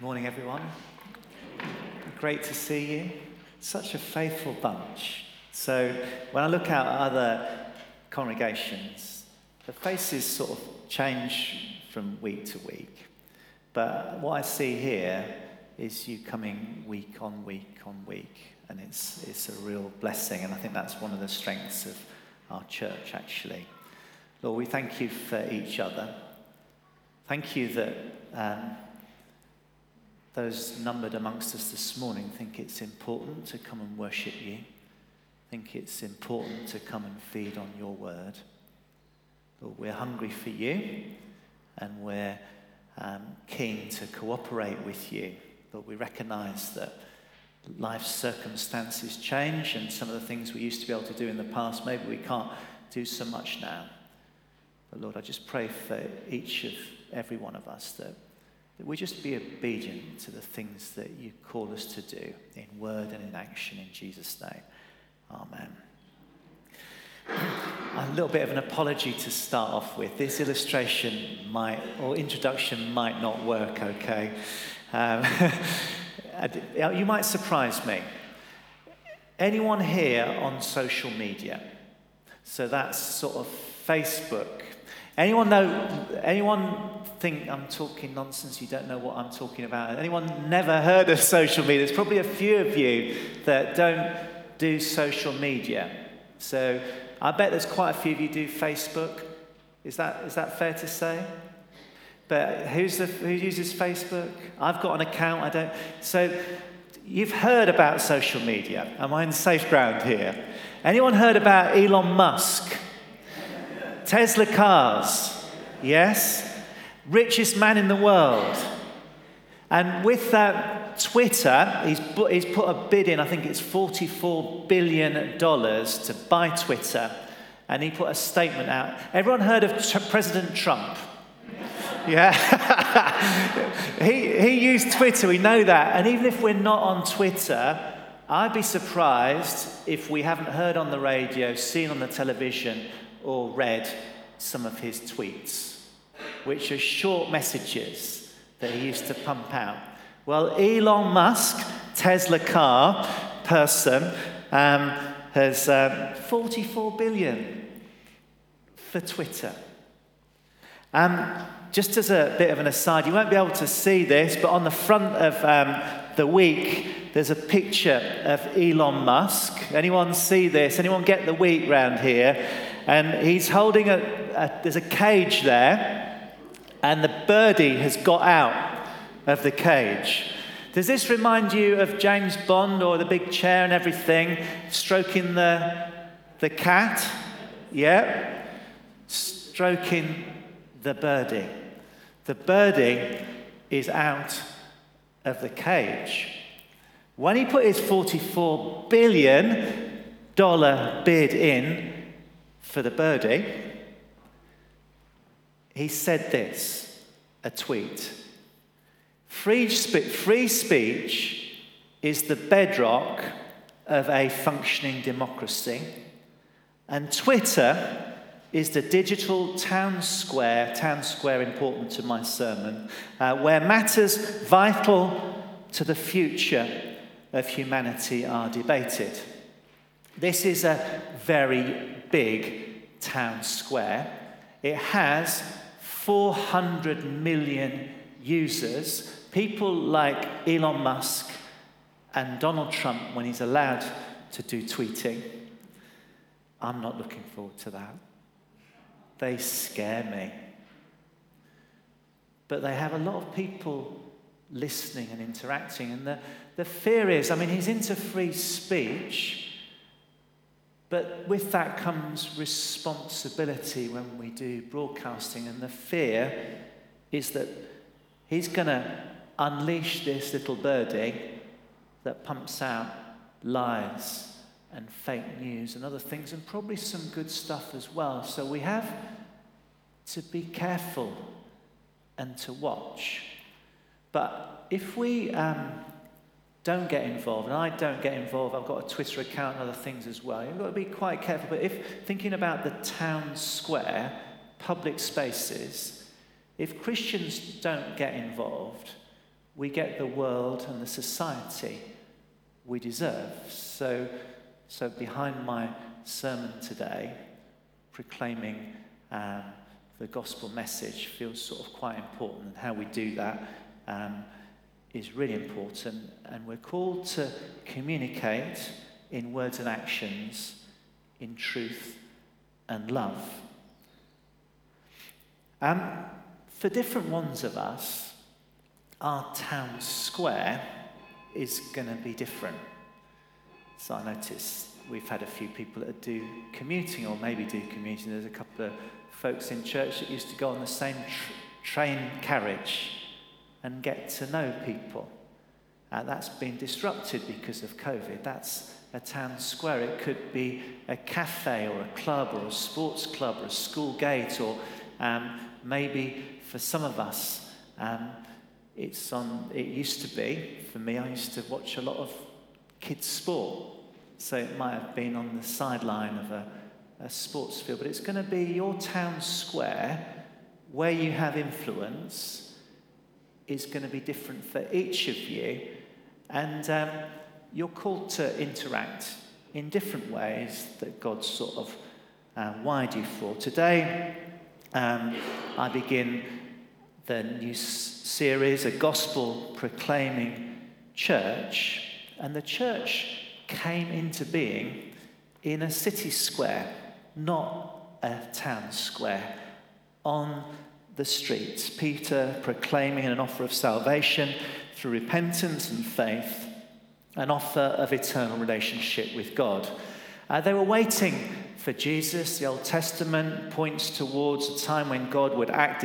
Morning, everyone. Great to see you. Such a faithful bunch. So, when I look out at other congregations, the faces sort of change from week to week. But what I see here is you coming week on week on week, and it's, it's a real blessing. And I think that's one of the strengths of our church, actually. Lord, we thank you for each other. Thank you that. Um, those numbered amongst us this morning think it's important to come and worship you, think it's important to come and feed on your word. Lord, we're hungry for you and we're um, keen to cooperate with you, but we recognize that life's circumstances change and some of the things we used to be able to do in the past, maybe we can't do so much now. But Lord, I just pray for each of every one of us that that we just be obedient to the things that you call us to do in word and in action in Jesus' name. Amen. A little bit of an apology to start off with. This illustration might, or introduction might not work, okay? Um, you might surprise me. Anyone here on social media? So that's sort of Facebook, Anyone know, anyone think I'm talking nonsense? You don't know what I'm talking about? Anyone never heard of social media? There's probably a few of you that don't do social media. So I bet there's quite a few of you do Facebook. Is that, is that fair to say? But who's the, who uses Facebook? I've got an account. I don't. So you've heard about social media. Am I in safe ground here? Anyone heard about Elon Musk? Tesla cars, yes? Richest man in the world. And with that, Twitter, he's, he's put a bid in, I think it's $44 billion to buy Twitter. And he put a statement out. Everyone heard of President Trump? Yeah. he, he used Twitter, we know that. And even if we're not on Twitter, I'd be surprised if we haven't heard on the radio, seen on the television, or read some of his tweets, which are short messages that he used to pump out. Well, Elon Musk, Tesla car person, um, has um, 44 billion for Twitter. Um, just as a bit of an aside, you won't be able to see this, but on the front of um, the week, there's a picture of Elon Musk. Anyone see this? Anyone get the week round here? And he's holding a, a there's a cage there, and the birdie has got out of the cage. Does this remind you of James Bond or the big chair and everything, stroking the, the cat? Yeah? Stroking the birdie. The birdie is out of the cage. When he put his $44 billion bid in, for the birdie, he said this a tweet Free, free speech is the bedrock of a functioning democracy, and Twitter is the digital town square, town square important to my sermon, uh, where matters vital to the future of humanity are debated. This is a very big town square. It has 400 million users, people like Elon Musk and Donald Trump when he's allowed to do tweeting. I'm not looking forward to that. They scare me. But they have a lot of people listening and interacting. And the, the fear is I mean, he's into free speech. But with that comes responsibility when we do broadcasting, and the fear is that he's going to unleash this little birdie that pumps out lies and fake news and other things, and probably some good stuff as well. So we have to be careful and to watch. But if we um, don't get involved, and I don't get involved. I've got a Twitter account and other things as well. You've got to be quite careful. But if thinking about the town square, public spaces, if Christians don't get involved, we get the world and the society we deserve. So, so behind my sermon today, proclaiming um, the gospel message feels sort of quite important, and how we do that um, is really important. And we're called to communicate in words and actions, in truth and love. Um, for different ones of us, our town square is going to be different. So I notice we've had a few people that do commuting or maybe do commuting. There's a couple of folks in church that used to go on the same tr- train carriage and get to know people. Uh, that's been disrupted because of COVID. That's a town square. It could be a cafe or a club or a sports club or a school gate or um, maybe for some of us, um, it's on, it used to be, for me, I used to watch a lot of kids' sport. So it might have been on the sideline of a, a sports field, but it's going to be your town square where you have influence is going to be different for each of you. And um, you're called to interact in different ways that God sort of uh, wired you for. Today, um, I begin the new series, a gospel proclaiming church. And the church came into being in a city square, not a town square, on the streets. Peter proclaiming an offer of salvation through repentance and faith, an offer of eternal relationship with God. Uh, they were waiting for Jesus. The Old Testament points towards a time when God would act